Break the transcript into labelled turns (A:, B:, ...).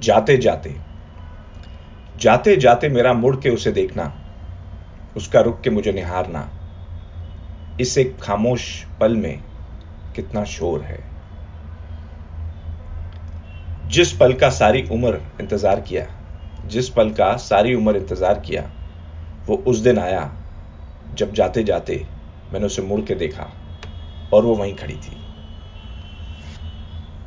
A: जाते जाते जाते जाते मेरा मुड़ के उसे देखना, उसका रुक के मुझे निहारना, इस एक खामोश पल में कितना शोर है। जिस पल का सारी उम्र इंतज़ार किया, जिस पल का सारी उम्र इंतज़ार किया, वो उस दिन आया, जब जाते जाते मैंने उसे मुड़ के देखा और वो वहीं खड़ी थी।